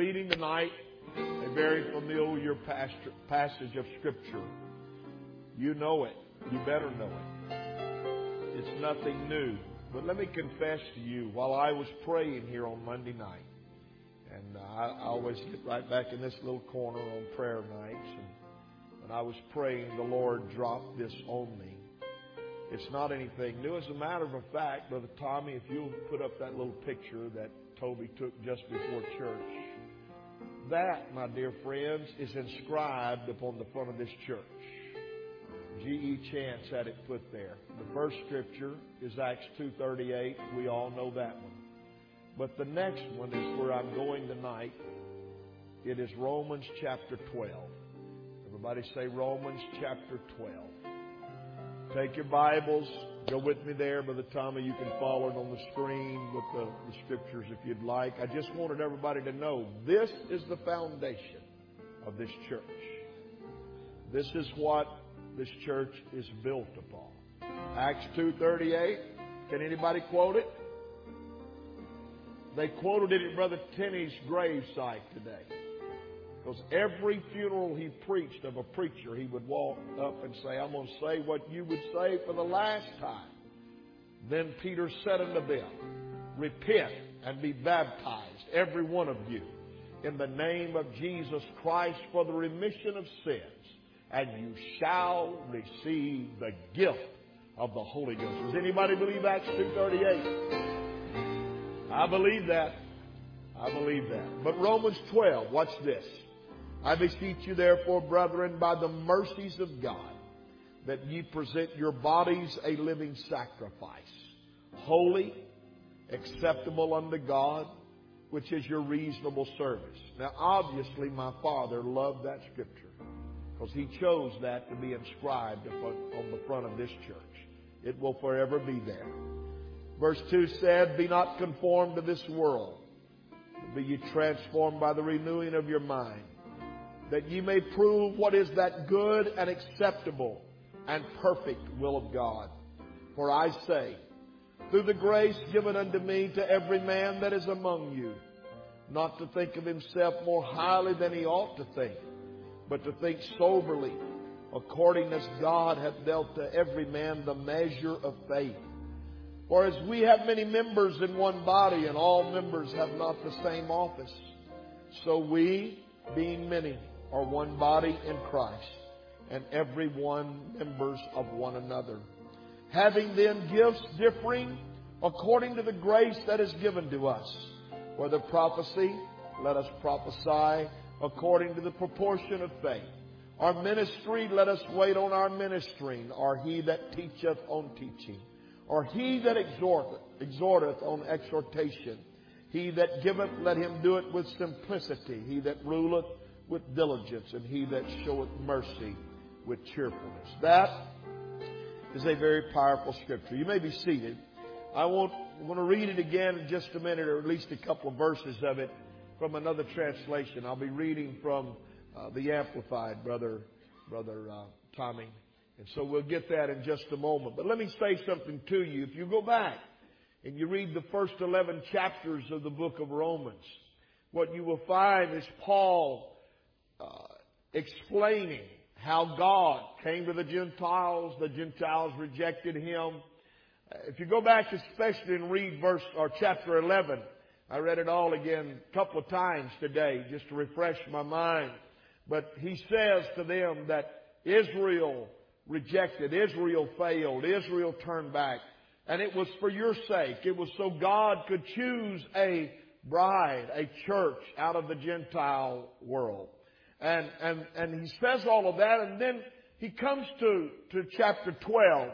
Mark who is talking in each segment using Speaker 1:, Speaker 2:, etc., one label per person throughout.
Speaker 1: Reading tonight a very familiar passage of Scripture. You know it. You better know it. It's nothing new. But let me confess to you, while I was praying here on Monday night, and I, I always get right back in this little corner on prayer nights, and when I was praying, the Lord dropped this on me. It's not anything new. As a matter of fact, Brother Tommy, if you'll put up that little picture that Toby took just before church, that, my dear friends, is inscribed upon the front of this church. G.E. Chance had it put there. The first scripture is Acts 2.38. We all know that one. But the next one is where I'm going tonight. It is Romans chapter 12. Everybody say Romans chapter 12. Take your Bibles. Go with me there. By the time you can follow it on the screen with the, the scriptures if you'd like. I just wanted everybody to know this is the foundation of this church. This is what this church is built upon. Acts 2.38. Can anybody quote it? They quoted it at Brother Tenney's gravesite today. Because every funeral he preached of a preacher, he would walk up and say, I'm going to say what you would say for the last time. Then Peter said unto them, Repent and be baptized, every one of you, in the name of Jesus Christ for the remission of sins, and you shall receive the gift of the Holy Ghost. Does anybody believe Acts 2.38? I believe that. I believe that. But Romans 12, watch this. I beseech you, therefore, brethren, by the mercies of God, that ye present your bodies a living sacrifice, holy, acceptable unto God, which is your reasonable service. Now, obviously, my father loved that scripture because he chose that to be inscribed on the front of this church. It will forever be there. Verse 2 said, Be not conformed to this world, but be ye transformed by the renewing of your mind that ye may prove what is that good and acceptable and perfect will of God. For I say, through the grace given unto me to every man that is among you, not to think of himself more highly than he ought to think, but to think soberly, according as God hath dealt to every man the measure of faith. For as we have many members in one body, and all members have not the same office, so we, being many, are one body in Christ, and every one members of one another. Having then gifts differing according to the grace that is given to us. Whether prophecy, let us prophesy according to the proportion of faith. Our ministry, let us wait on our ministering, or he that teacheth on teaching, or he that exhorteth, exhorteth on exhortation. He that giveth, let him do it with simplicity. He that ruleth, with diligence, and he that showeth mercy with cheerfulness. That is a very powerful scripture. You may be seated. I want, I want to read it again in just a minute, or at least a couple of verses of it from another translation. I'll be reading from uh, the Amplified, brother, brother uh, Tommy. And so we'll get that in just a moment. But let me say something to you. If you go back and you read the first 11 chapters of the book of Romans, what you will find is Paul uh, explaining how God came to the Gentiles. The Gentiles rejected Him. If you go back especially and read verse or chapter 11, I read it all again a couple of times today just to refresh my mind. But he says to them that Israel rejected, Israel failed, Israel turned back. And it was for your sake. It was so God could choose a bride, a church out of the Gentile world. And, and, and he says all of that, and then he comes to, to chapter 12.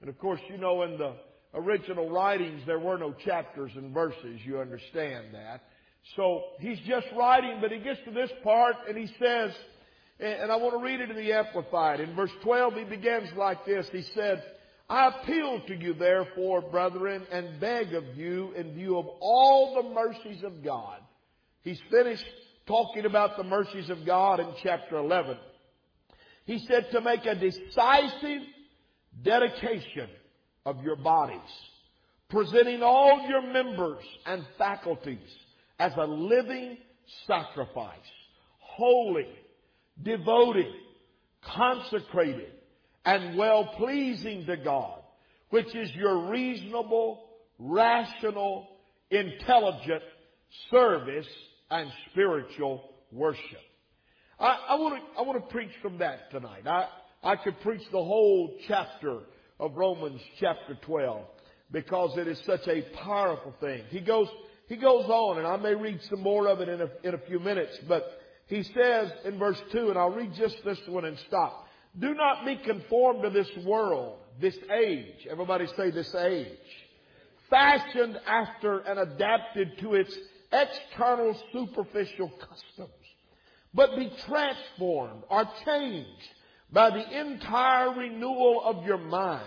Speaker 1: And of course, you know, in the original writings, there were no chapters and verses. You understand that. So he's just writing, but he gets to this part and he says, and I want to read it in the Amplified. In verse 12, he begins like this. He said, I appeal to you therefore, brethren, and beg of you in view of all the mercies of God. He's finished talking about the mercies of God in chapter 11. He said to make a decisive dedication of your bodies, presenting all your members and faculties as a living sacrifice. Holy, devoted, consecrated, and well pleasing to God, which is your reasonable, rational, intelligent service and spiritual worship. I, I want to I want to preach from that tonight. I I could preach the whole chapter of Romans chapter 12 because it is such a powerful thing. He goes he goes on, and I may read some more of it in a, in a few minutes, but he says in verse 2, and I'll read just this one and stop. Do not be conformed to this world, this age. Everybody say this age. Fashioned after and adapted to its external superficial customs. But be transformed or changed by the entire renewal of your mind,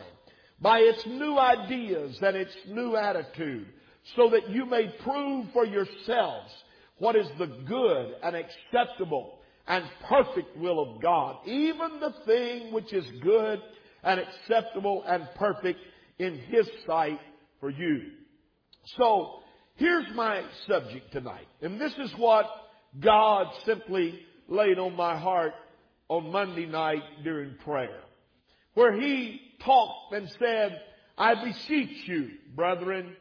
Speaker 1: by its new ideas and its new attitude, so that you may prove for yourselves what is the good and acceptable and perfect will of God, even the thing which is good and acceptable and perfect in His sight for you. So, here's my subject tonight. And this is what God simply laid on my heart on Monday night during prayer. Where He talked and said, I beseech you, brethren,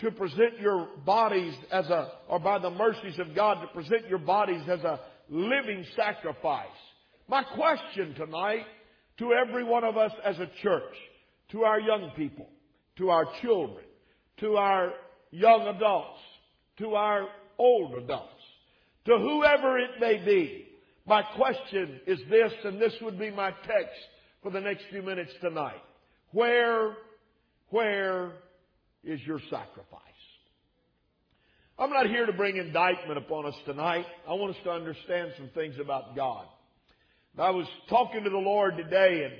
Speaker 1: to present your bodies as a, or by the mercies of God, to present your bodies as a living sacrifice. My question tonight to every one of us as a church, to our young people, to our children, to our young adults, to our old adults, to whoever it may be, my question is this, and this would be my text for the next few minutes tonight. Where, where is your sacrifice? I'm not here to bring indictment upon us tonight. I want us to understand some things about God. I was talking to the Lord today and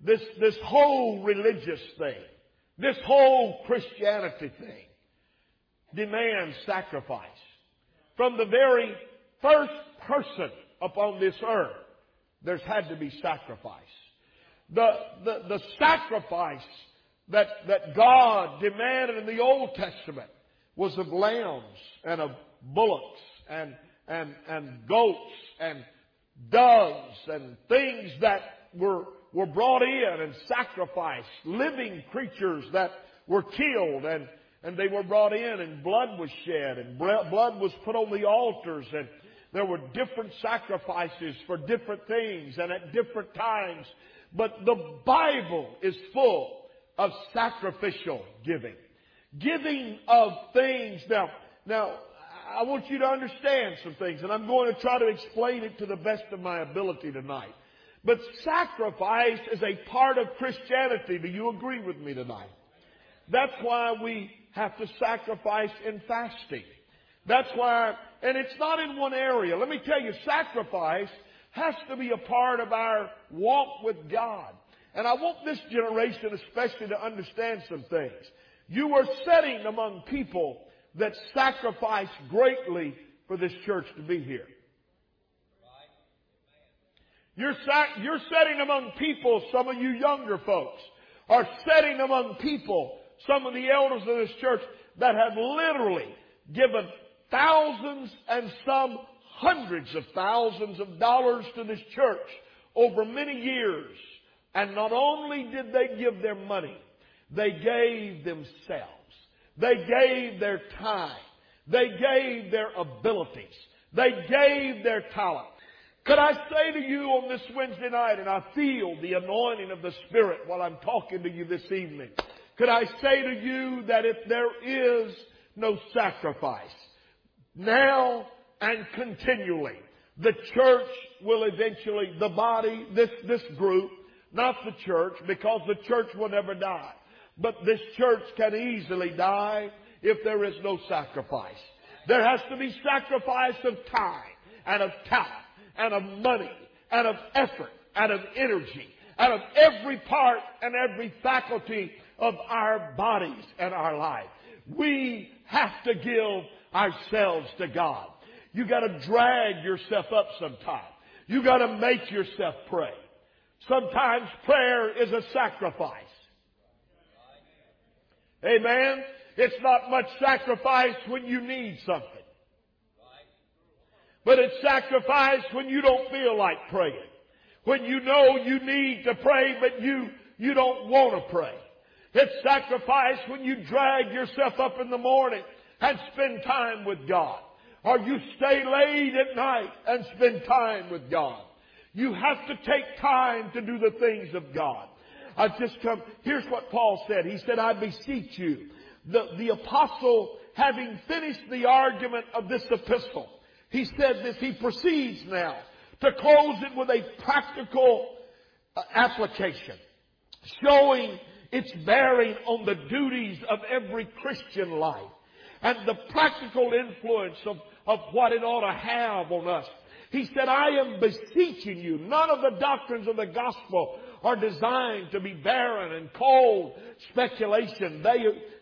Speaker 1: this, this whole religious thing, this whole Christianity thing demands sacrifice. From the very first person upon this earth, there's had to be sacrifice. The, the, the sacrifice that, that God demanded in the Old Testament was of lambs and of bullocks and, and, and goats and doves and things that were, were brought in and sacrificed, living creatures that were killed and, and they were brought in and blood was shed and blood was put on the altars and there were different sacrifices for different things and at different times. But the Bible is full of sacrificial giving. Giving of things. Now, now, I want you to understand some things, and I'm going to try to explain it to the best of my ability tonight. But sacrifice is a part of Christianity. Do you agree with me tonight? That's why we have to sacrifice in fasting. That's why, and it's not in one area. Let me tell you, sacrifice has to be a part of our walk with God. And I want this generation especially to understand some things. You are setting among people that sacrifice greatly for this church to be here. You're, you're sitting among people, some of you younger folks, are setting among people, some of the elders of this church that have literally given thousands and some hundreds of thousands of dollars to this church over many years. And not only did they give their money, they gave themselves. They gave their time. They gave their abilities. They gave their talent. Could I say to you on this Wednesday night, and I feel the anointing of the Spirit while I'm talking to you this evening, could I say to you that if there is no sacrifice, now and continually, the church will eventually, the body, this, this group, not the church, because the church will never die. But this church can easily die if there is no sacrifice. There has to be sacrifice of time and of talent and of money and of effort and of energy and of every part and every faculty of our bodies and our life. We have to give ourselves to God. You gotta drag yourself up sometimes. You gotta make yourself pray. Sometimes prayer is a sacrifice. Amen. It's not much sacrifice when you need something. But it's sacrifice when you don't feel like praying. When you know you need to pray, but you, you don't want to pray. It's sacrifice when you drag yourself up in the morning and spend time with God. Or you stay late at night and spend time with God. You have to take time to do the things of God. I've just come, here's what Paul said. He said, I beseech you. The, the apostle, having finished the argument of this epistle, he said this, he proceeds now to close it with a practical uh, application, showing its bearing on the duties of every Christian life and the practical influence of, of what it ought to have on us. He said, I am beseeching you. None of the doctrines of the gospel are designed to be barren and cold speculation. They,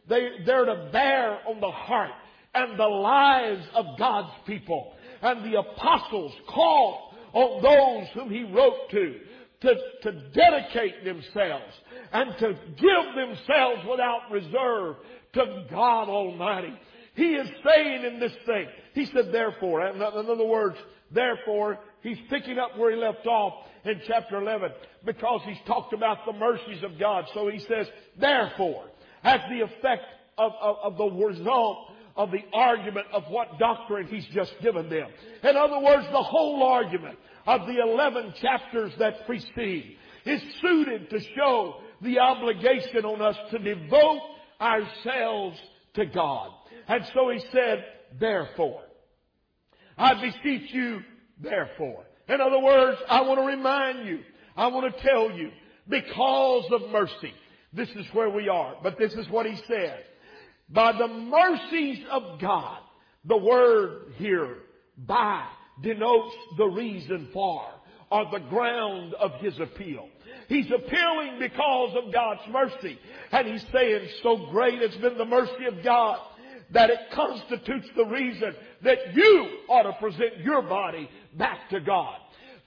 Speaker 1: they, they're to bear on the heart and the lives of God's people. And the apostles called on those whom he wrote to to, to dedicate themselves and to give themselves without reserve to God Almighty. He is saying in this thing, he said therefore, in other words, therefore, he's picking up where he left off in chapter 11 because he's talked about the mercies of God. So he says, therefore, as the effect of, of, of the result of the argument of what doctrine he's just given them. In other words, the whole argument of the 11 chapters that precede is suited to show the obligation on us to devote ourselves to God. And so he said, therefore. I beseech you, therefore. In other words, I want to remind you, I want to tell you, because of mercy, this is where we are. But this is what he said. By the mercies of God, the word here, by, denotes the reason for or the ground of his appeal. He's appealing because of God's mercy. And he's saying, so great has been the mercy of God that it constitutes the reason that you ought to present your body back to God.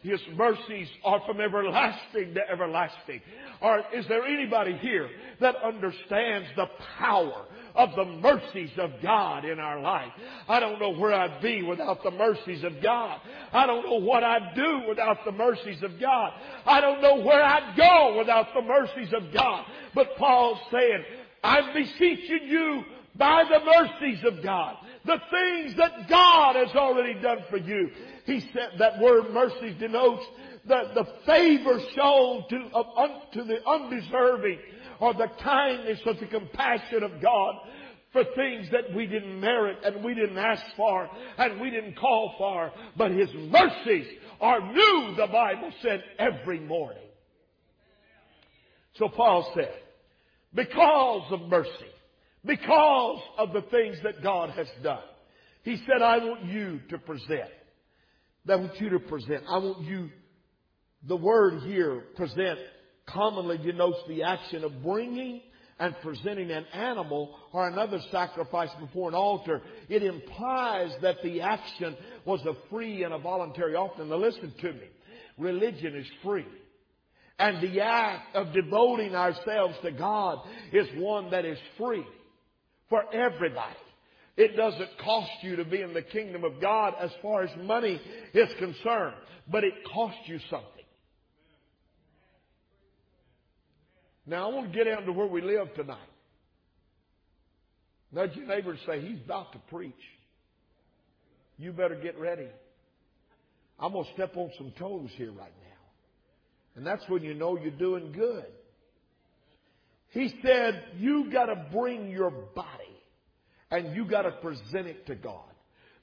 Speaker 1: His mercies are from everlasting to everlasting. Or is there anybody here that understands the power of the mercies of God in our life? I don't know where I'd be without the mercies of God. I don't know what I'd do without the mercies of God. I don't know where I'd go without the mercies of God. But Paul's saying, I'm beseeching you by the mercies of God. The things that God has already done for you. He said that word mercy denotes the, the favor shown to, un, to the undeserving or the kindness or the compassion of God for things that we didn't merit and we didn't ask for and we didn't call for. But His mercies are new, the Bible said, every morning. So Paul said, because of mercy, because of the things that God has done, he said, I want you to present. I want you to present. I want you, the word here, present, commonly denotes the action of bringing and presenting an animal or another sacrifice before an altar. It implies that the action was a free and a voluntary offering. Now listen to me. Religion is free. And the act of devoting ourselves to God is one that is free for everybody. It doesn't cost you to be in the kingdom of God as far as money is concerned, but it costs you something. Now I want to get down to where we live tonight. Nudge your neighbor and say, he's about to preach. You better get ready. I'm going to step on some toes here right now. And that's when you know you're doing good. He said, you gotta bring your body and you got to present it to God.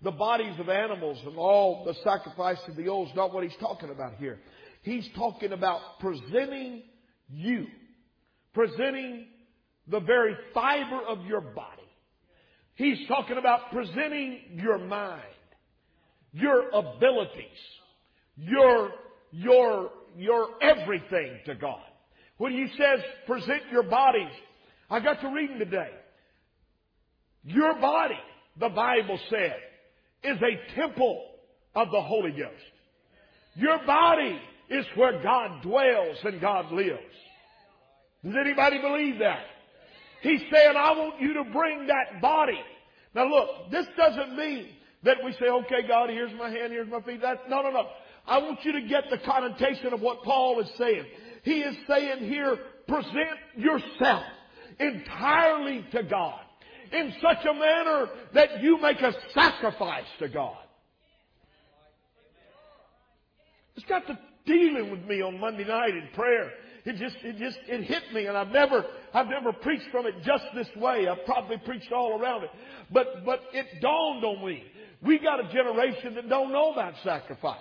Speaker 1: The bodies of animals and all the sacrifice of the old is not what he's talking about here. He's talking about presenting you, presenting the very fiber of your body. He's talking about presenting your mind, your abilities, your, your, your everything to God. When he says present your bodies, I got to reading today. Your body, the Bible said, is a temple of the Holy Ghost. Your body is where God dwells and God lives. Does anybody believe that? He's saying, I want you to bring that body. Now look, this doesn't mean that we say, okay, God, here's my hand, here's my feet. That, no, no, no. I want you to get the connotation of what Paul is saying. He is saying here, present yourself entirely to God in such a manner that you make a sacrifice to God. It's got to dealing with me on Monday night in prayer. It just, it just, it hit me and I've never, I've never preached from it just this way. I've probably preached all around it. But, but it dawned on me. We got a generation that don't know about sacrifice.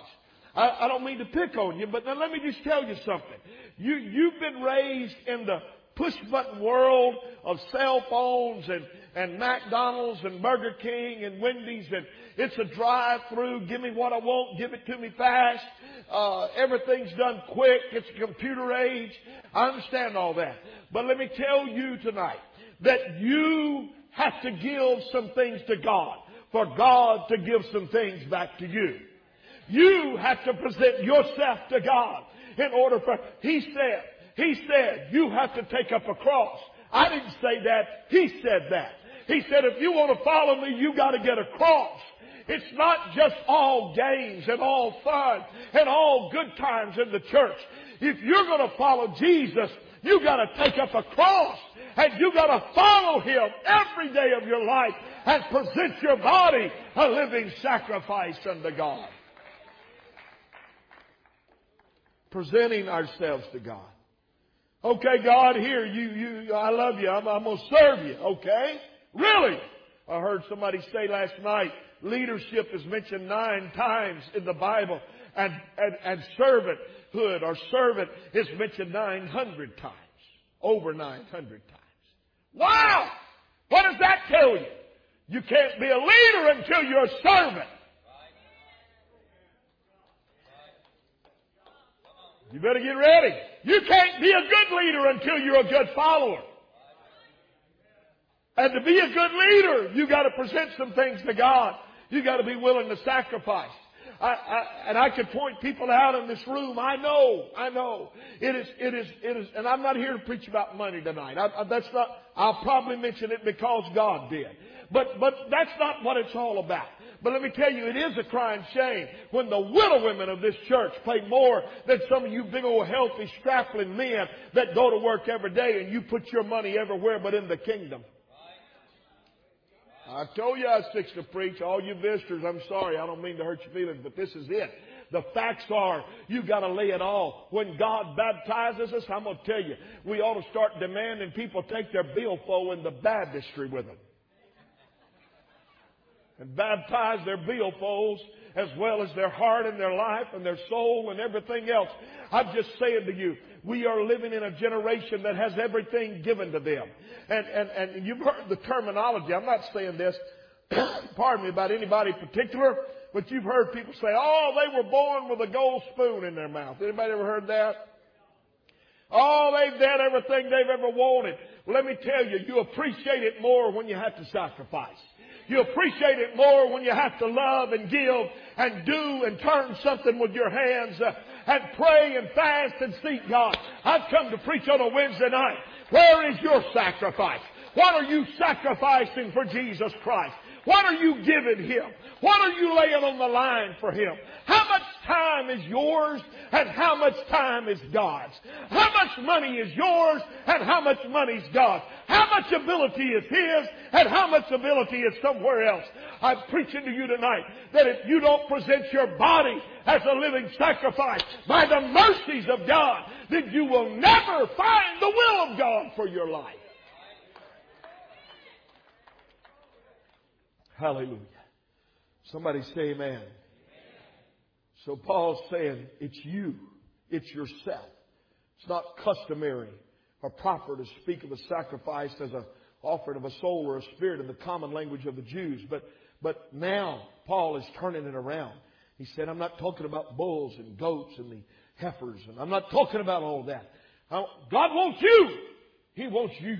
Speaker 1: I, I don't mean to pick on you, but now let me just tell you something. You, you've been raised in the push button world of cell phones and, and McDonald's and Burger King and Wendy's and it's a drive through. Give me what I want. Give it to me fast. Uh, everything's done quick. It's a computer age. I understand all that. But let me tell you tonight that you have to give some things to God for God to give some things back to you. You have to present yourself to God in order for, He said, He said, you have to take up a cross. I didn't say that. He said that. He said, if you want to follow me, you got to get a cross. It's not just all games and all fun and all good times in the church. If you're going to follow Jesus, you got to take up a cross and you got to follow Him every day of your life and present your body a living sacrifice unto God. Presenting ourselves to God. Okay, God, here, you, you, I love you. I'm, I'm going to serve you. Okay? Really? I heard somebody say last night, leadership is mentioned nine times in the Bible and, and, and servanthood or servant is mentioned 900 times. Over 900 times. Wow! What does that tell you? You can't be a leader until you're a servant. You better get ready. You can't be a good leader until you're a good follower. And to be a good leader, you got to present some things to God. You got to be willing to sacrifice. I, I, and I could point people out in this room. I know, I know. It is, it is, it is, and I'm not here to preach about money tonight. I, that's not, I'll probably mention it because God did. But, but that's not what it's all about. But let me tell you, it is a crying shame when the widow women of this church pay more than some of you big old healthy strapping men that go to work every day and you put your money everywhere but in the kingdom. I told you I was fixing to preach. All you visitors, I'm sorry. I don't mean to hurt your feelings, but this is it. The facts are, you gotta lay it all. When God baptizes us, I'm gonna tell you, we ought to start demanding people take their billfold in the baptistry with them. And baptize their billfolds as well as their heart and their life and their soul and everything else. I'm just saying to you, we are living in a generation that has everything given to them. And, and, and you've heard the terminology. I'm not saying this, pardon me, about anybody particular, but you've heard people say, oh, they were born with a gold spoon in their mouth. Anybody ever heard that? Oh, they've done everything they've ever wanted. Let me tell you, you appreciate it more when you have to sacrifice. You appreciate it more when you have to love and give and do and turn something with your hands uh, and pray and fast and seek God. I've come to preach on a Wednesday night. Where is your sacrifice? What are you sacrificing for Jesus Christ? What are you giving Him? What are you laying on the line for Him? How much time is yours and how much time is God's? How much money is yours and how much money is God's? How much ability is His and how much ability is somewhere else? I'm preaching to you tonight that if you don't present your body as a living sacrifice by the mercies of God, then you will never find the will of God for your life. Hallelujah. Somebody say amen. So Paul's saying it's you. It's yourself. It's not customary or proper to speak of a sacrifice as an offering of a soul or a spirit in the common language of the Jews. But, but now Paul is turning it around. He said, I'm not talking about bulls and goats and the heifers, and I'm not talking about all that. God wants you. He wants you.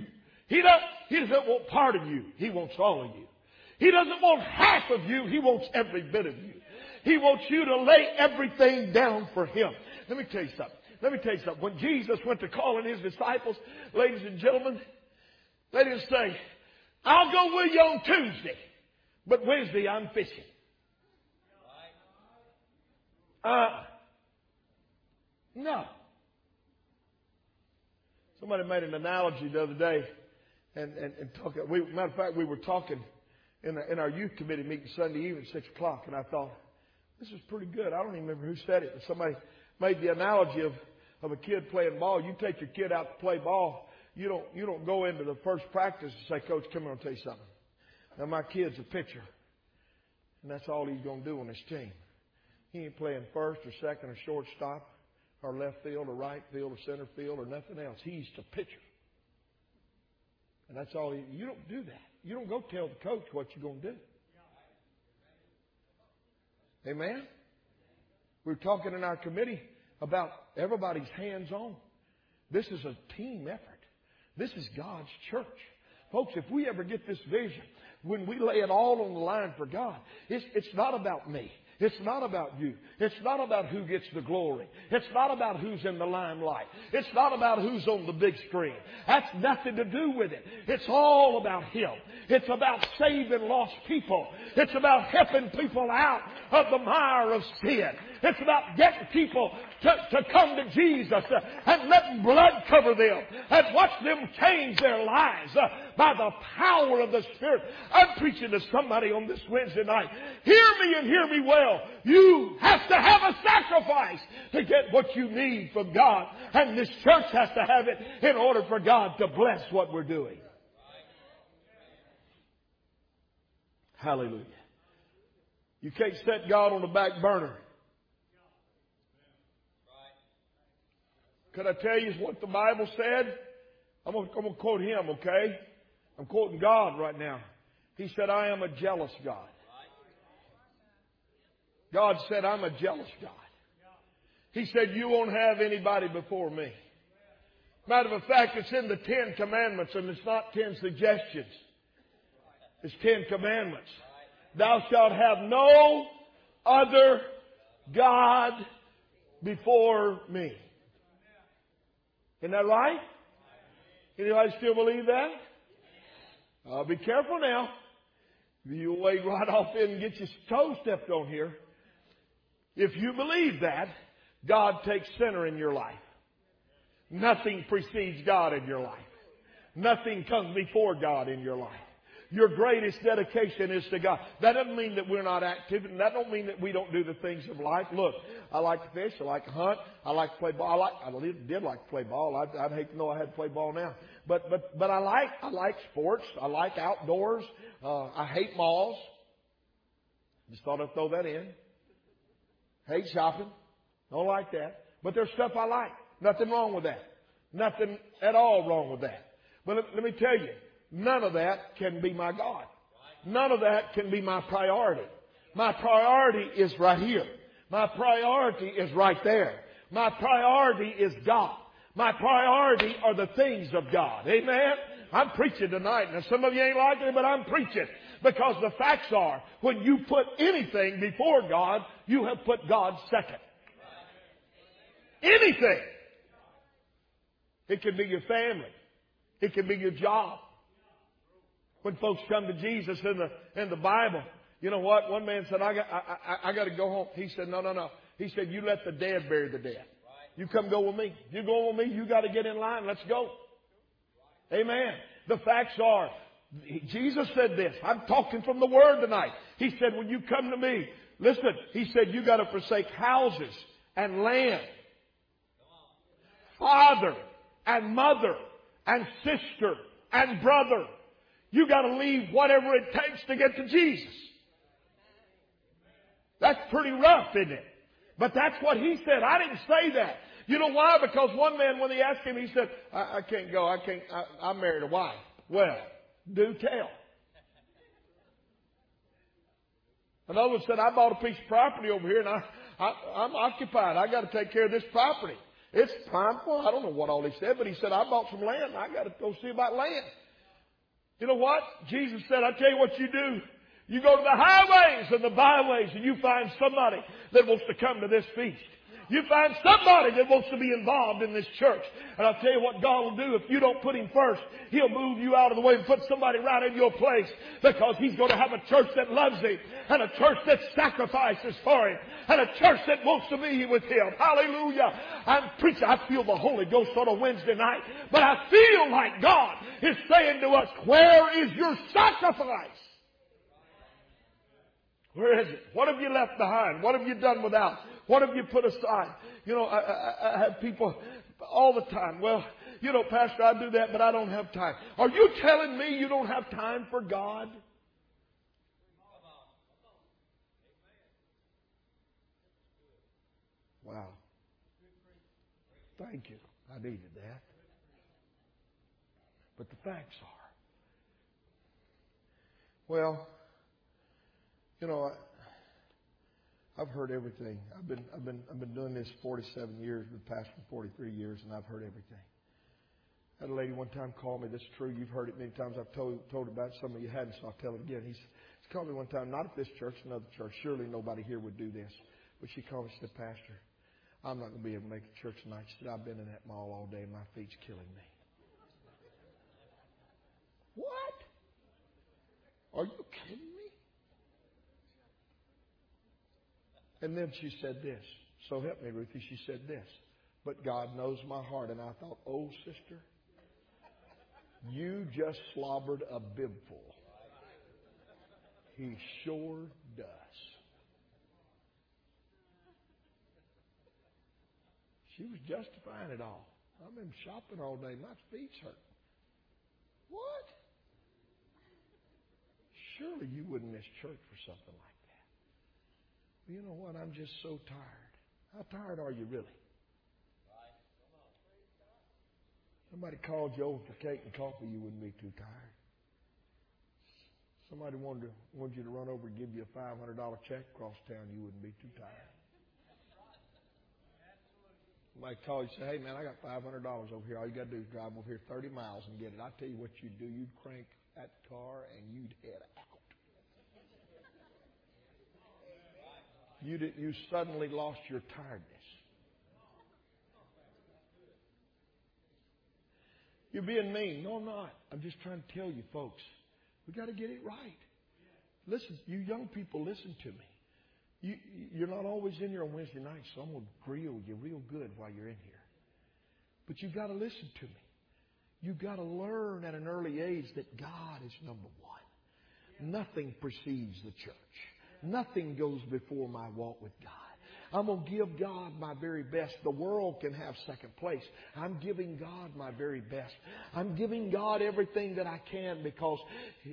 Speaker 1: He, does, he doesn't want part of you. He wants all of you. He doesn't want half of you. He wants every bit of you. He wants you to lay everything down for Him. Let me tell you something. Let me tell you something. When Jesus went to calling His disciples, ladies and gentlemen, they didn't say, I'll go with you on Tuesday, but Wednesday I'm fishing. Uh, no. Somebody made an analogy the other day, and and, and talk. We, matter of fact, we were talking in, the, in our youth committee meeting Sunday evening, six o'clock, and I thought this is pretty good. I don't even remember who said it, but somebody made the analogy of of a kid playing ball. You take your kid out to play ball. You don't you don't go into the first practice and say, Coach, come here, I'll tell you something. Now my kid's a pitcher, and that's all he's going to do on his team. He ain't playing first or second or shortstop or left field or right field or center field or nothing else. He's the pitcher. And that's all. He, you don't do that. You don't go tell the coach what you're going to do. Amen? We're talking in our committee about everybody's hands on. This is a team effort. This is God's church. Folks, if we ever get this vision, when we lay it all on the line for God, it's, it's not about me. It's not about you. It's not about who gets the glory. It's not about who's in the limelight. It's not about who's on the big screen. That's nothing to do with it. It's all about Him. It's about saving lost people. It's about helping people out of the mire of sin. It's about getting people to, to come to Jesus and letting blood cover them and watch them change their lives by the power of the Spirit. I'm preaching to somebody on this Wednesday night. Hear me and hear me well. You have to have a sacrifice to get what you need from God. And this church has to have it in order for God to bless what we're doing. Hallelujah. You can't set God on the back burner. Could I tell you what the Bible said? I'm going, to, quote him, okay? I'm quoting God right now. He said, I am a jealous God. God said, I'm a jealous God. He said, you won't have anybody before me. Matter of fact, it's in the Ten Commandments and it's not ten suggestions. It's Ten Commandments. Thou shalt have no other God before me. Isn't that right? Anybody still believe that? Uh, be careful now. You'll wade right off in and get your toe stepped on here. If you believe that, God takes center in your life. Nothing precedes God in your life. Nothing comes before God in your life. Your greatest dedication is to God. That doesn't mean that we're not active, and that don't mean that we don't do the things of life. Look, I like to fish, I like to hunt, I like to play ball. I like, I did like to play ball. I'd, I'd hate to know I had to play ball now, but but but I like I like sports. I like outdoors. Uh, I hate malls. Just thought I'd throw that in. Hate shopping. Don't like that. But there's stuff I like. Nothing wrong with that. Nothing at all wrong with that. But let, let me tell you, None of that can be my God. None of that can be my priority. My priority is right here. My priority is right there. My priority is God. My priority are the things of God. Amen? I'm preaching tonight. Now some of you ain't like it, but I'm preaching. Because the facts are, when you put anything before God, you have put God second. Anything. It can be your family. It can be your job. When folks come to Jesus in the, in the Bible, you know what? One man said, I got, I, I, I got to go home. He said, no, no, no. He said, you let the dead bury the dead. You come go with me. You go with me. You got to get in line. Let's go. Amen. The facts are, Jesus said this. I'm talking from the Word tonight. He said, when you come to me, listen, He said, you got to forsake houses and land, father and mother and sister and brother you got to leave whatever it takes to get to Jesus. That's pretty rough, isn't it? But that's what he said. I didn't say that. You know why? Because one man, when they asked him, he said, I, I can't go. I can't, I, I married a wife. Well, do tell. Another one said, I bought a piece of property over here and I, I, I'm occupied. I got to take care of this property. It's prime. Well, I don't know what all he said, but he said, I bought some land. I got to go see about land. You know what? Jesus said, I tell you what you do. You go to the highways and the byways and you find somebody that wants to come to this feast. You find somebody that wants to be involved in this church. And I'll tell you what God will do if you don't put Him first. He'll move you out of the way and put somebody right in your place because He's going to have a church that loves Him and a church that sacrifices for Him and a church that wants to be with Him. Hallelujah. I'm preaching. I feel the Holy Ghost on a Wednesday night, but I feel like God is saying to us, where is your sacrifice? Where is it? What have you left behind? What have you done without? What have you put aside? You know, I, I, I have people all the time. Well, you know, Pastor, I do that, but I don't have time. Are you telling me you don't have time for God? Wow. Thank you. I needed that. But the facts are. Well, you know, I've heard everything. I've been I've been I've been doing this 47 years, been pastoring 43 years, and I've heard everything. I had a lady one time call me. This is true. You've heard it many times. I've told told about it. Some of you hadn't, so I'll tell it again. He's, he's called me one time, not at this church, another church. Surely nobody here would do this. But she called me and said, Pastor, I'm not going to be able to make it church tonight. She said, I've been in that mall all day my feet's killing me. What? Are you kidding me? And then she said this. So help me, Ruthie. She said this. But God knows my heart. And I thought, oh, sister, you just slobbered a bibful. He sure does. She was justifying it all. I've been shopping all day. My feet's hurt. What? Surely you wouldn't miss church for something like that. You know what? I'm just so tired. How tired are you really? Somebody called you over for cake and coffee, you wouldn't be too tired. Somebody wanted, to, wanted you to run over and give you a $500 check across town, you wouldn't be too tired. Somebody called you and say, hey man, I got $500 over here. All you got to do is drive over here 30 miles and get it. I tell you what you'd do. You'd crank that car and you'd head out. You'd, you suddenly lost your tiredness. You're being mean. No, I'm not. I'm just trying to tell you, folks, we got to get it right. Listen, you young people, listen to me. You, you're not always in here on Wednesday night, so I'm going to grill you real good while you're in here. But you've got to listen to me. You've got to learn at an early age that God is number one. Nothing precedes the church. Nothing goes before my walk with God. I'm going to give God my very best. The world can have second place. I'm giving God my very best. I'm giving God everything that I can because,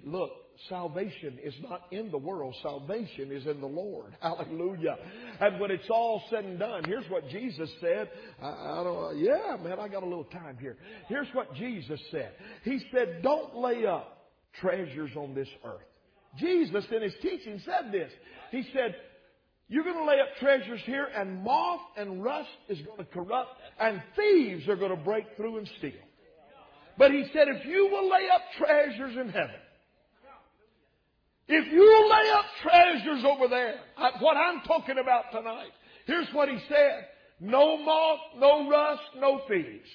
Speaker 1: look, salvation is not in the world. Salvation is in the Lord. Hallelujah. And when it's all said and done, here's what Jesus said. I, I don't, yeah, man, I got a little time here. Here's what Jesus said. He said, don't lay up treasures on this earth. Jesus in his teaching said this. He said, you're going to lay up treasures here and moth and rust is going to corrupt and thieves are going to break through and steal. But he said, if you will lay up treasures in heaven, if you lay up treasures over there, what I'm talking about tonight, here's what he said. No moth, no rust, no thieves.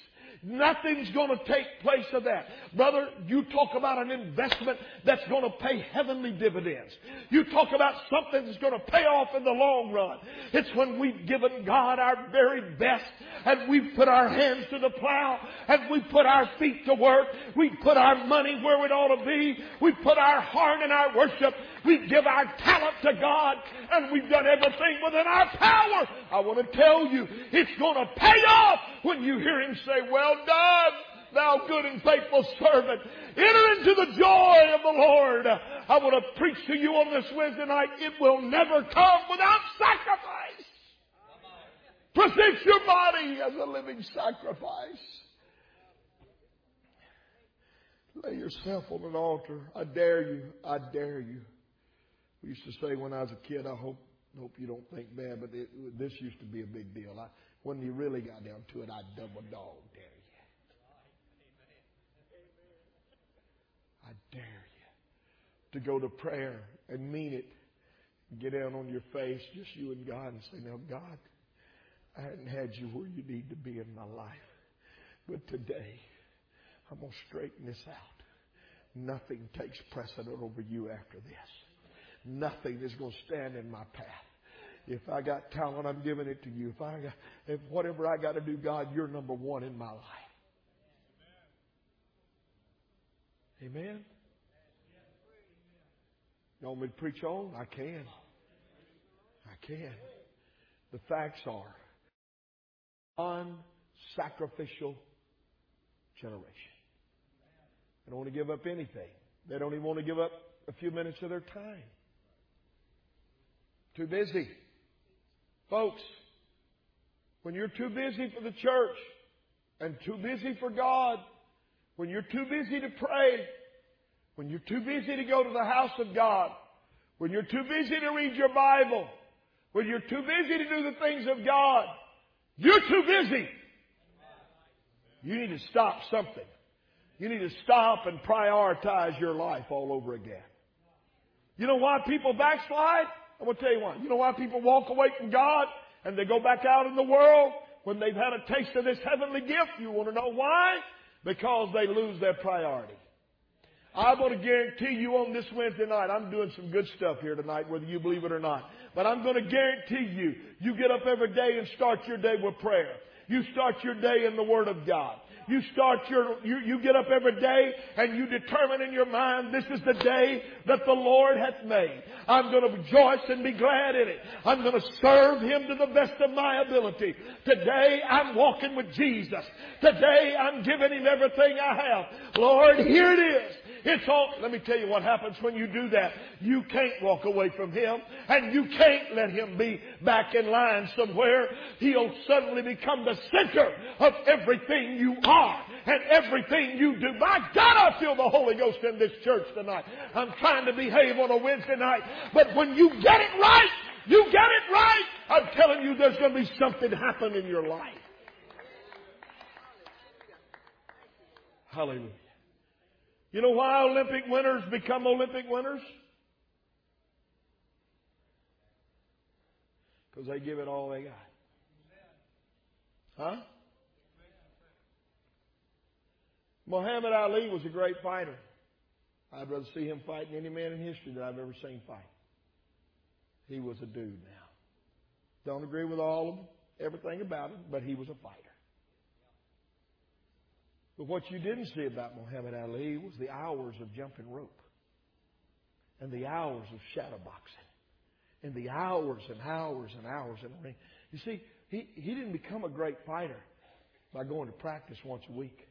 Speaker 1: Nothing's going to take place of that. Brother, you talk about an investment that's going to pay heavenly dividends. You talk about something that's going to pay off in the long run. It's when we've given God our very best and we've put our hands to the plow and we put our feet to work. We put our money where it ought to be. We put our heart in our worship. We give our talent to God and we've done everything within our power. I want to tell you, it's going to pay off when you hear Him say, well done, thou good and faithful servant. Enter into the joy of the Lord. I want to preach to you on this Wednesday night. It will never come without sacrifice. Present your body as a living sacrifice. Lay yourself on an altar. I dare you. I dare you. We used to say when I was a kid, I hope hope you don't think bad, but it, this used to be a big deal. I, when you really got down to it, I'd double dog dare you. I dare you to go to prayer and mean it. Get down on your face, just you and God, and say, Now, God, I hadn't had you where you need to be in my life. But today, I'm going to straighten this out. Nothing takes precedent over you after this. Nothing is going to stand in my path. If I got talent, I'm giving it to you. If I got, if whatever I got to do, God, you're number one in my life. Amen. You want me to preach on? I can. I can. The facts are unsacrificial generation. They don't want to give up anything. They don't even want to give up a few minutes of their time. Too busy. Folks, when you're too busy for the church and too busy for God, when you're too busy to pray, when you're too busy to go to the house of God, when you're too busy to read your Bible, when you're too busy to do the things of God, you're too busy. You need to stop something. You need to stop and prioritize your life all over again. You know why people backslide? I'm going to tell you why. You know why people walk away from God and they go back out in the world when they've had a taste of this heavenly gift? You want to know why? Because they lose their priority. I want to guarantee you on this Wednesday night, I'm doing some good stuff here tonight, whether you believe it or not. But I'm going to guarantee you, you get up every day and start your day with prayer. You start your day in the Word of God. You start your, you, you get up every day and you determine in your mind, this is the day that the Lord hath made. I'm going to rejoice and be glad in it. I'm going to serve Him to the best of my ability. Today I'm walking with Jesus. Today I'm giving Him everything I have. Lord, here it is. It's all, let me tell you what happens when you do that. You can't walk away from Him and you can't let Him be back in line somewhere. He'll suddenly become the center of everything you are and everything you do. My God, I feel the Holy Ghost in this church tonight. I'm trying to behave on a Wednesday night, but when you get it right, you get it right, I'm telling you there's going to be something happen in your life. Hallelujah. You know why Olympic winners become Olympic winners? Because they give it all they got. Huh? Muhammad Ali was a great fighter. I'd rather see him fight than any man in history that I've ever seen fight. He was a dude now. Don't agree with all of them, everything about him, but he was a fighter. But what you didn't see about Muhammad Ali was the hours of jumping rope and the hours of shadow boxing and the hours and hours and hours in the ring. You see, he, he didn't become a great fighter by going to practice once a week.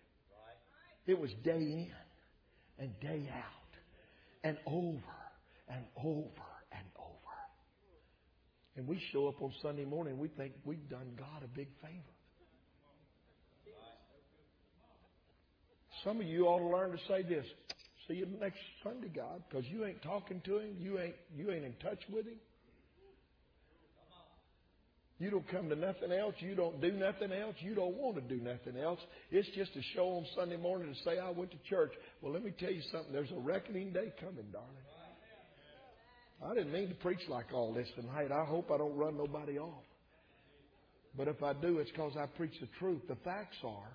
Speaker 1: It was day in and day out and over and over and over. And we show up on Sunday morning, we think we've done God a big favor. Some of you ought to learn to say this. See you next Sunday, God, because you ain't talking to him. You ain't you ain't in touch with him. You don't come to nothing else. You don't do nothing else. You don't want to do nothing else. It's just a show on Sunday morning to say I went to church. Well, let me tell you something. There's a reckoning day coming, darling. I didn't mean to preach like all this tonight. I hope I don't run nobody off. But if I do, it's because I preach the truth. The facts are,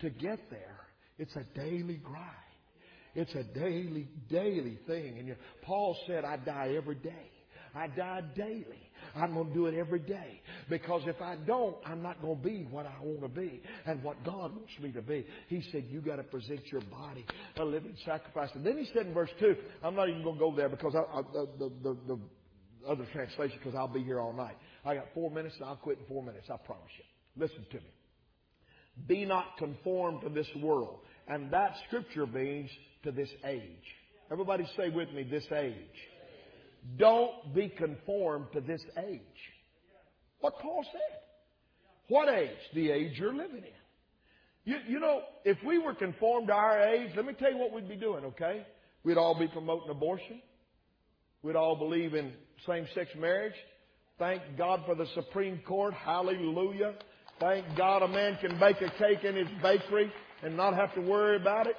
Speaker 1: to get there, it's a daily grind. It's a daily, daily thing. And Paul said, I die every day. I die daily. I'm going to do it every day. Because if I don't, I'm not going to be what I want to be and what God wants me to be. He said, you got to present your body a living sacrifice. And then he said in verse 2, I'm not even going to go there because I, I, the, the, the other translation, because I'll be here all night. I got four minutes and I'll quit in four minutes. I promise you. Listen to me. Be not conformed to this world. And that scripture means to this age. Everybody say with me, this age. Don't be conformed to this age. What Paul said. What age? The age you're living in. You, you know, if we were conformed to our age, let me tell you what we'd be doing, okay? We'd all be promoting abortion. We'd all believe in same sex marriage. Thank God for the Supreme Court. Hallelujah. Thank God a man can bake a cake in his bakery and not have to worry about it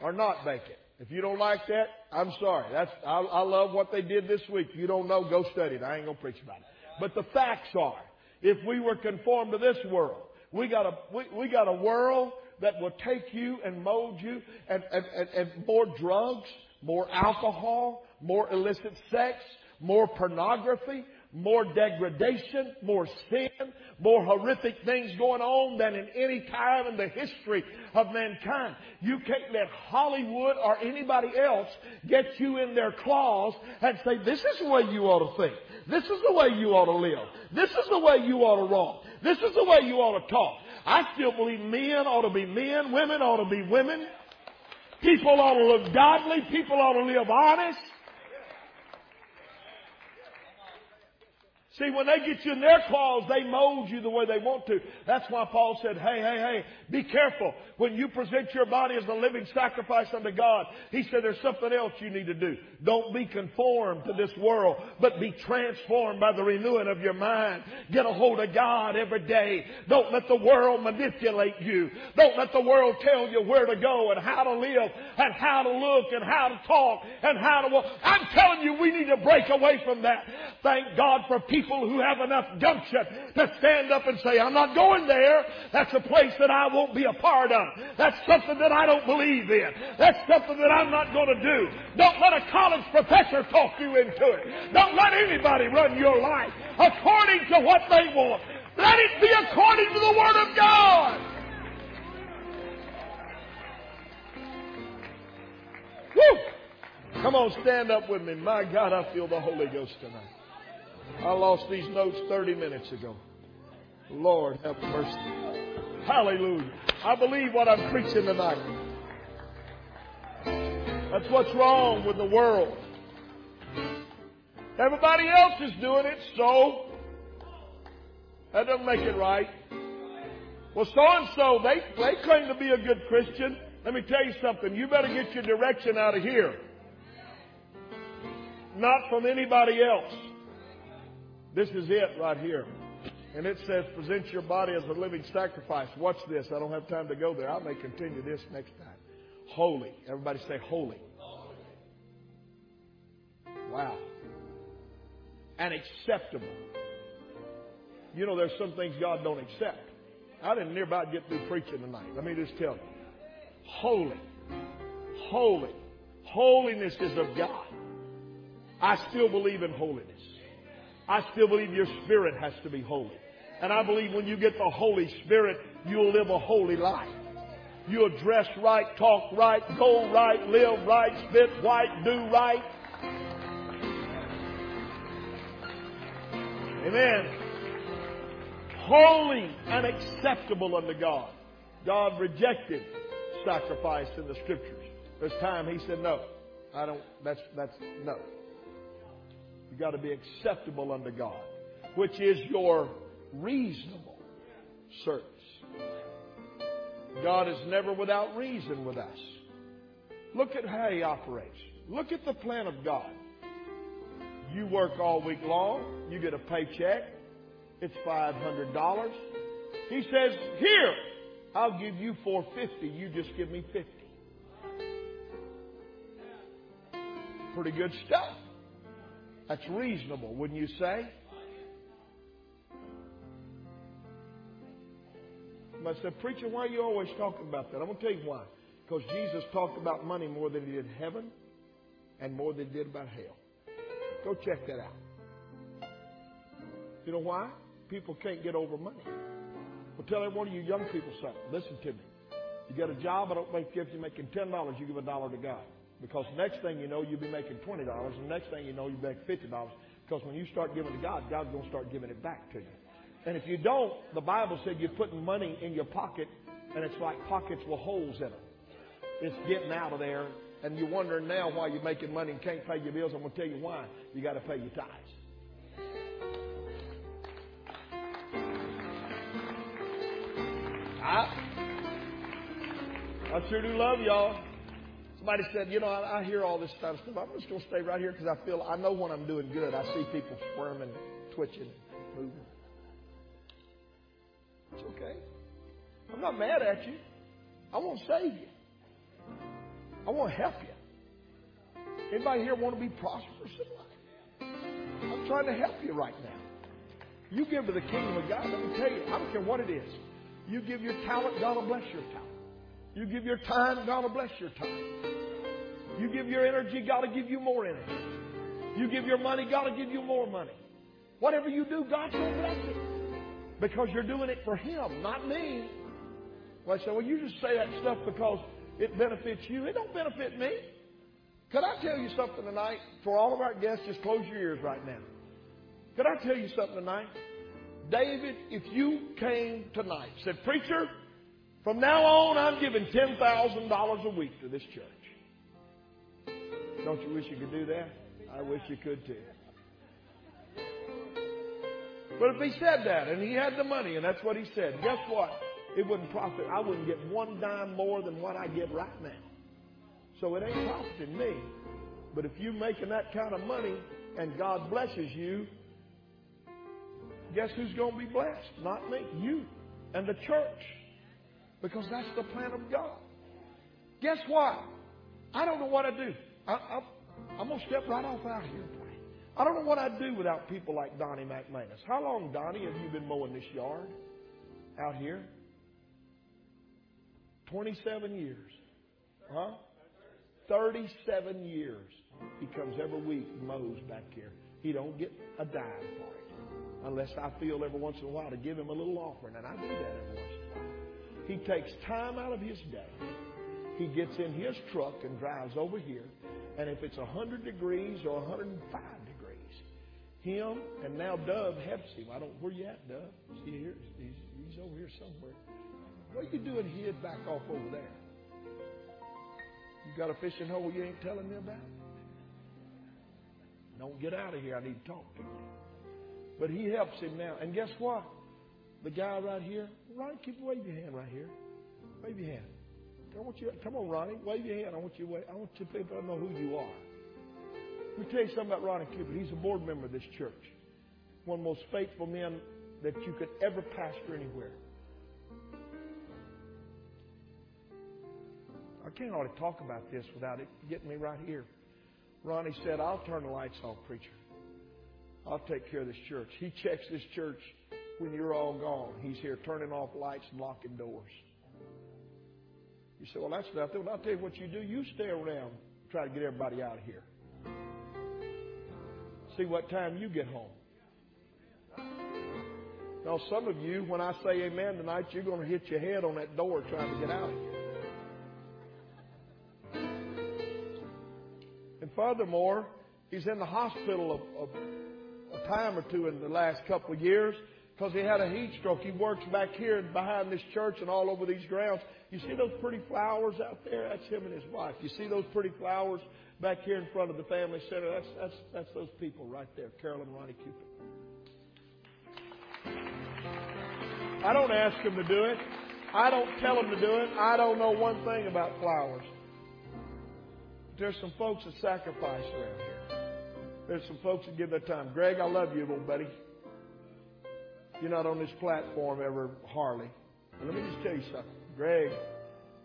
Speaker 1: or not bake it. If you don't like that, I'm sorry. That's I, I love what they did this week. If you don't know, go study it. I ain't gonna preach about it. But the facts are, if we were conformed to this world. We got a, we, we got a world that will take you and mold you and, and, and, and more drugs, more alcohol, more illicit sex, more pornography, more degradation, more sin, more horrific things going on than in any time in the history of mankind. You can't let Hollywood or anybody else get you in their claws and say, this is the way you ought to think. This is the way you ought to live. This is the way you ought to walk. This is the way you ought to talk. I still believe men ought to be men, women ought to be women. People ought to live godly. People ought to live honest. See, when they get you in their claws, they mold you the way they want to. That's why Paul said, hey, hey, hey, be careful. When you present your body as a living sacrifice unto God, he said there's something else you need to do. Don't be conformed to this world, but be transformed by the renewing of your mind. Get a hold of God every day. Don't let the world manipulate you. Don't let the world tell you where to go and how to live and how to look and how to talk and how to walk. I'm telling you, we need to break away from that. Thank God for people people who have enough gumption to stand up and say, I'm not going there. That's a place that I won't be a part of. That's something that I don't believe in. That's something that I'm not going to do. Don't let a college professor talk you into it. Don't let anybody run your life according to what they want. Let it be according to the Word of God. Woo! Come on, stand up with me. My God, I feel the Holy Ghost tonight. I lost these notes 30 minutes ago. Lord, have mercy. Hallelujah. I believe what I'm preaching tonight. That's what's wrong with the world. Everybody else is doing it, so that doesn't make it right. Well, so and so, they, they claim to be a good Christian. Let me tell you something. You better get your direction out of here. Not from anybody else. This is it right here. And it says, present your body as a living sacrifice. Watch this. I don't have time to go there. I may continue this next time. Holy. Everybody say holy. Wow. And acceptable. You know, there's some things God don't accept. I didn't nearby get through preaching tonight. Let me just tell you. Holy. Holy. Holiness is of God. I still believe in holiness. I still believe your spirit has to be holy. And I believe when you get the Holy Spirit, you'll live a holy life. You'll dress right, talk right, go right, live right, spit right, do right. Amen. Holy and acceptable unto God. God rejected sacrifice in the scriptures. This time he said, no, I don't, that's, that's, no. You've got to be acceptable unto God, which is your reasonable service. God is never without reason with us. Look at how He operates. Look at the plan of God. You work all week long, you get a paycheck, it's $500. He says, Here, I'll give you 450 you just give me 50 Pretty good stuff. That's reasonable, wouldn't you say? I said, Preacher, why are you always talking about that? I'm going to tell you why. Because Jesus talked about money more than he did heaven and more than he did about hell. Go check that out. You know why? People can't get over money. Well, tell every one of you young people something. Listen to me. You get a job, I don't make if you're making $10, you give a dollar to God. Because next thing you know, you'll be making $20, and next thing you know, you'll make $50. Because when you start giving to God, God's going to start giving it back to you. And if you don't, the Bible said you're putting money in your pocket, and it's like pockets with holes in them. It's getting out of there, and you're wondering now why you're making money and can't pay your bills. I'm going to tell you why. You got to pay your tithes. I, I sure do love y'all. Somebody said, you know, I, I hear all this kind of stuff. I'm just going to stay right here because I feel, I know when I'm doing good, I see people squirming, twitching, moving. It's okay. I'm not mad at you. I want to save you. I want to help you. Anybody here want to be prosperous in life? I'm trying to help you right now. You give to the kingdom of God, let me tell you, I don't care what it is. You give your talent, God will bless your talent. You give your time, God will bless your time. You give your energy, God will give you more energy. You give your money, God will give you more money. Whatever you do, God's going to bless it. Because you're doing it for Him, not me. Well, I say, well, you just say that stuff because it benefits you. It don't benefit me. Could I tell you something tonight? For all of our guests, just close your ears right now. Could I tell you something tonight? David, if you came tonight, said, Preacher, from now on I'm giving $10,000 a week to this church. Don't you wish you could do that? I wish you could too. But if he said that and he had the money and that's what he said, guess what? It wouldn't profit. I wouldn't get one dime more than what I get right now. So it ain't profiting me. But if you're making that kind of money and God blesses you, guess who's going to be blessed? Not me, you and the church. Because that's the plan of God. Guess what? I don't know what I do. I, am going to step right off out here. I don't know what I'd do without people like Donnie McManus. How long, Donnie, have you been mowing this yard out here? 27 years. Huh? 37 years. He comes every week, mows back here. He don't get a dime for it. Unless I feel every once in a while to give him a little offering, and I do that every once in a while. He takes time out of his day. He gets in his truck and drives over here. And if it's 100 degrees or 105 degrees, him and now Dove helps him. I don't. Where you at, Dove? Is he here? He's, he's over here somewhere. What are you doing hid back off over there? You got a fishing hole you ain't telling me about? Don't get out of here. I need to talk to you. But he helps him now. And guess what? The guy right here, Ronnie, keep wave your hand right here. Wave your hand. I want you. Come on, Ronnie. Wave your hand. I want you. I want you people to know who you are. Let me tell you something about Ronnie Cooper. He's a board member of this church. One of the most faithful men that you could ever pastor anywhere. I can't hardly talk about this without it getting me right here. Ronnie said, I'll turn the lights off, preacher. I'll take care of this church. He checks this church when you're all gone. He's here turning off lights and locking doors. You say, well, that's nothing. Well, I'll tell you what you do. You stay around, try to get everybody out of here. See what time you get home. Now, some of you, when I say amen tonight, you're going to hit your head on that door trying to get out of here. And furthermore, he's in the hospital a, a, a time or two in the last couple of years because he had a heat stroke. He works back here behind this church and all over these grounds. You see those pretty flowers out there? That's him and his wife. You see those pretty flowers back here in front of the family center? That's that's that's those people right there, Carol and Ronnie Cooper. I don't ask them to do it. I don't tell them to do it. I don't know one thing about flowers. There's some folks that sacrifice around here. There's some folks that give their time. Greg, I love you, little buddy. You're not on this platform ever, Harley. And let me just tell you something. Greg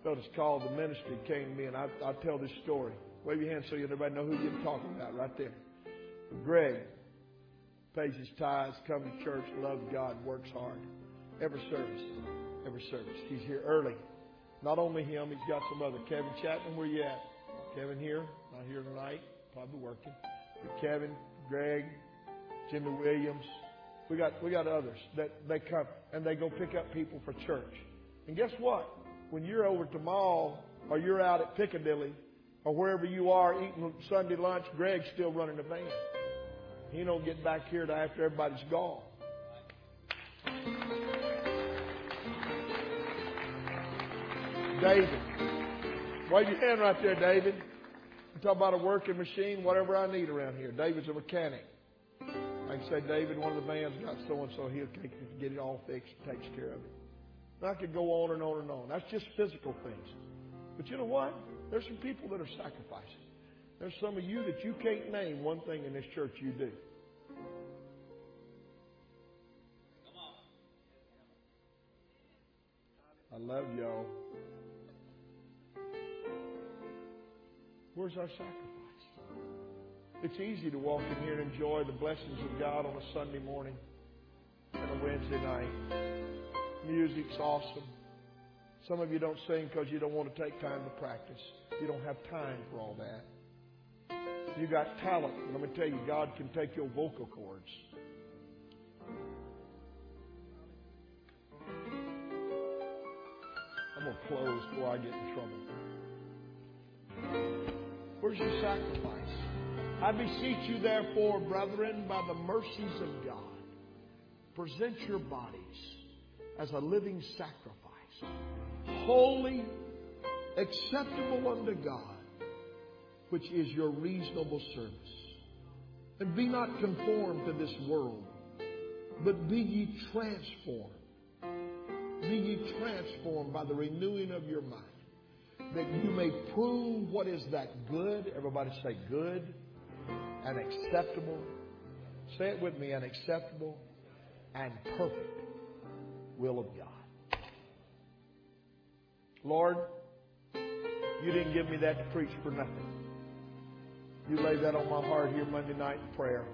Speaker 1: felt it's call the ministry came to me, and I, I'll tell this story. Wave your hand so you everybody know who you're talking about right there. But Greg pays his tithes, comes to church, loves God, works hard. Every service, every service. He's here early. Not only him, he's got some other. Kevin Chapman, where you at? Kevin here, not here tonight, probably working. But Kevin, Greg, Jimmy Williams, we got we got others that they come and they go pick up people for church. And guess what? When you're over at the mall or you're out at Piccadilly or wherever you are eating Sunday lunch, Greg's still running the van. He don't get back here till after everybody's gone. David. Wave your hand right there, David. You talk about a working machine, whatever I need around here. David's a mechanic. I can say, David, one of the vans got so and so. He'll take, get it all fixed, takes care of it. And I could go on and on and on. That's just physical things. But you know what? There's some people that are sacrificing. There's some of you that you can't name one thing in this church you do. I love y'all. Where's our sacrifice? It's easy to walk in here and enjoy the blessings of God on a Sunday morning. And a Wednesday night. Music's awesome. Some of you don't sing because you don't want to take time to practice. You don't have time for all that. You got talent. Let me tell you, God can take your vocal cords. I'm going to close before I get in trouble. Where's your sacrifice? I beseech you, therefore, brethren, by the mercies of God, present your bodies as a living sacrifice, holy, acceptable unto God which is your reasonable service. And be not conformed to this world, but be ye transformed. Be ye transformed by the renewing of your mind, that you may prove what is that good, everybody say good, and acceptable. Say it with me, an acceptable and perfect will of God. Lord, you didn't give me that to preach for nothing. You laid that on my heart here Monday night in prayer.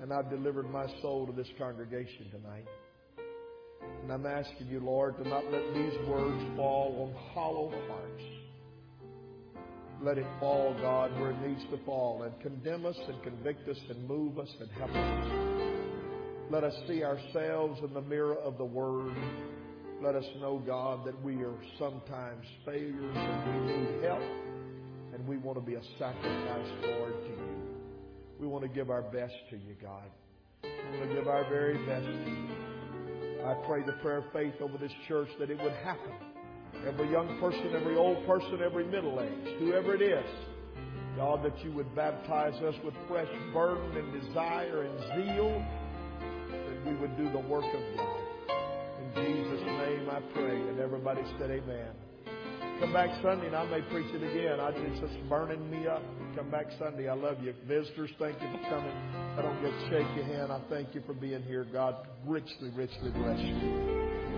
Speaker 1: And I've delivered my soul to this congregation tonight. And I'm asking you, Lord, to not let these words fall on hollow hearts. Let it fall, God, where it needs to fall and condemn us and convict us and move us and help us. Let us see ourselves in the mirror of the Word. Let us know, God, that we are sometimes failures and we need help and we want to be a sacrifice, Lord, to you. We want to give our best to you, God. We want to give our very best to you. I pray the prayer of faith over this church that it would happen. Every young person, every old person, every middle age, whoever it is, God, that you would baptize us with fresh burden and desire and zeal, that we would do the work of God. In Jesus' name I pray. And everybody said, Amen. Come back Sunday and I may preach it again. I, it's just burning me up. Come back Sunday. I love you. Visitors, thank you for coming. I don't get to shake your hand. I thank you for being here. God richly, richly bless you.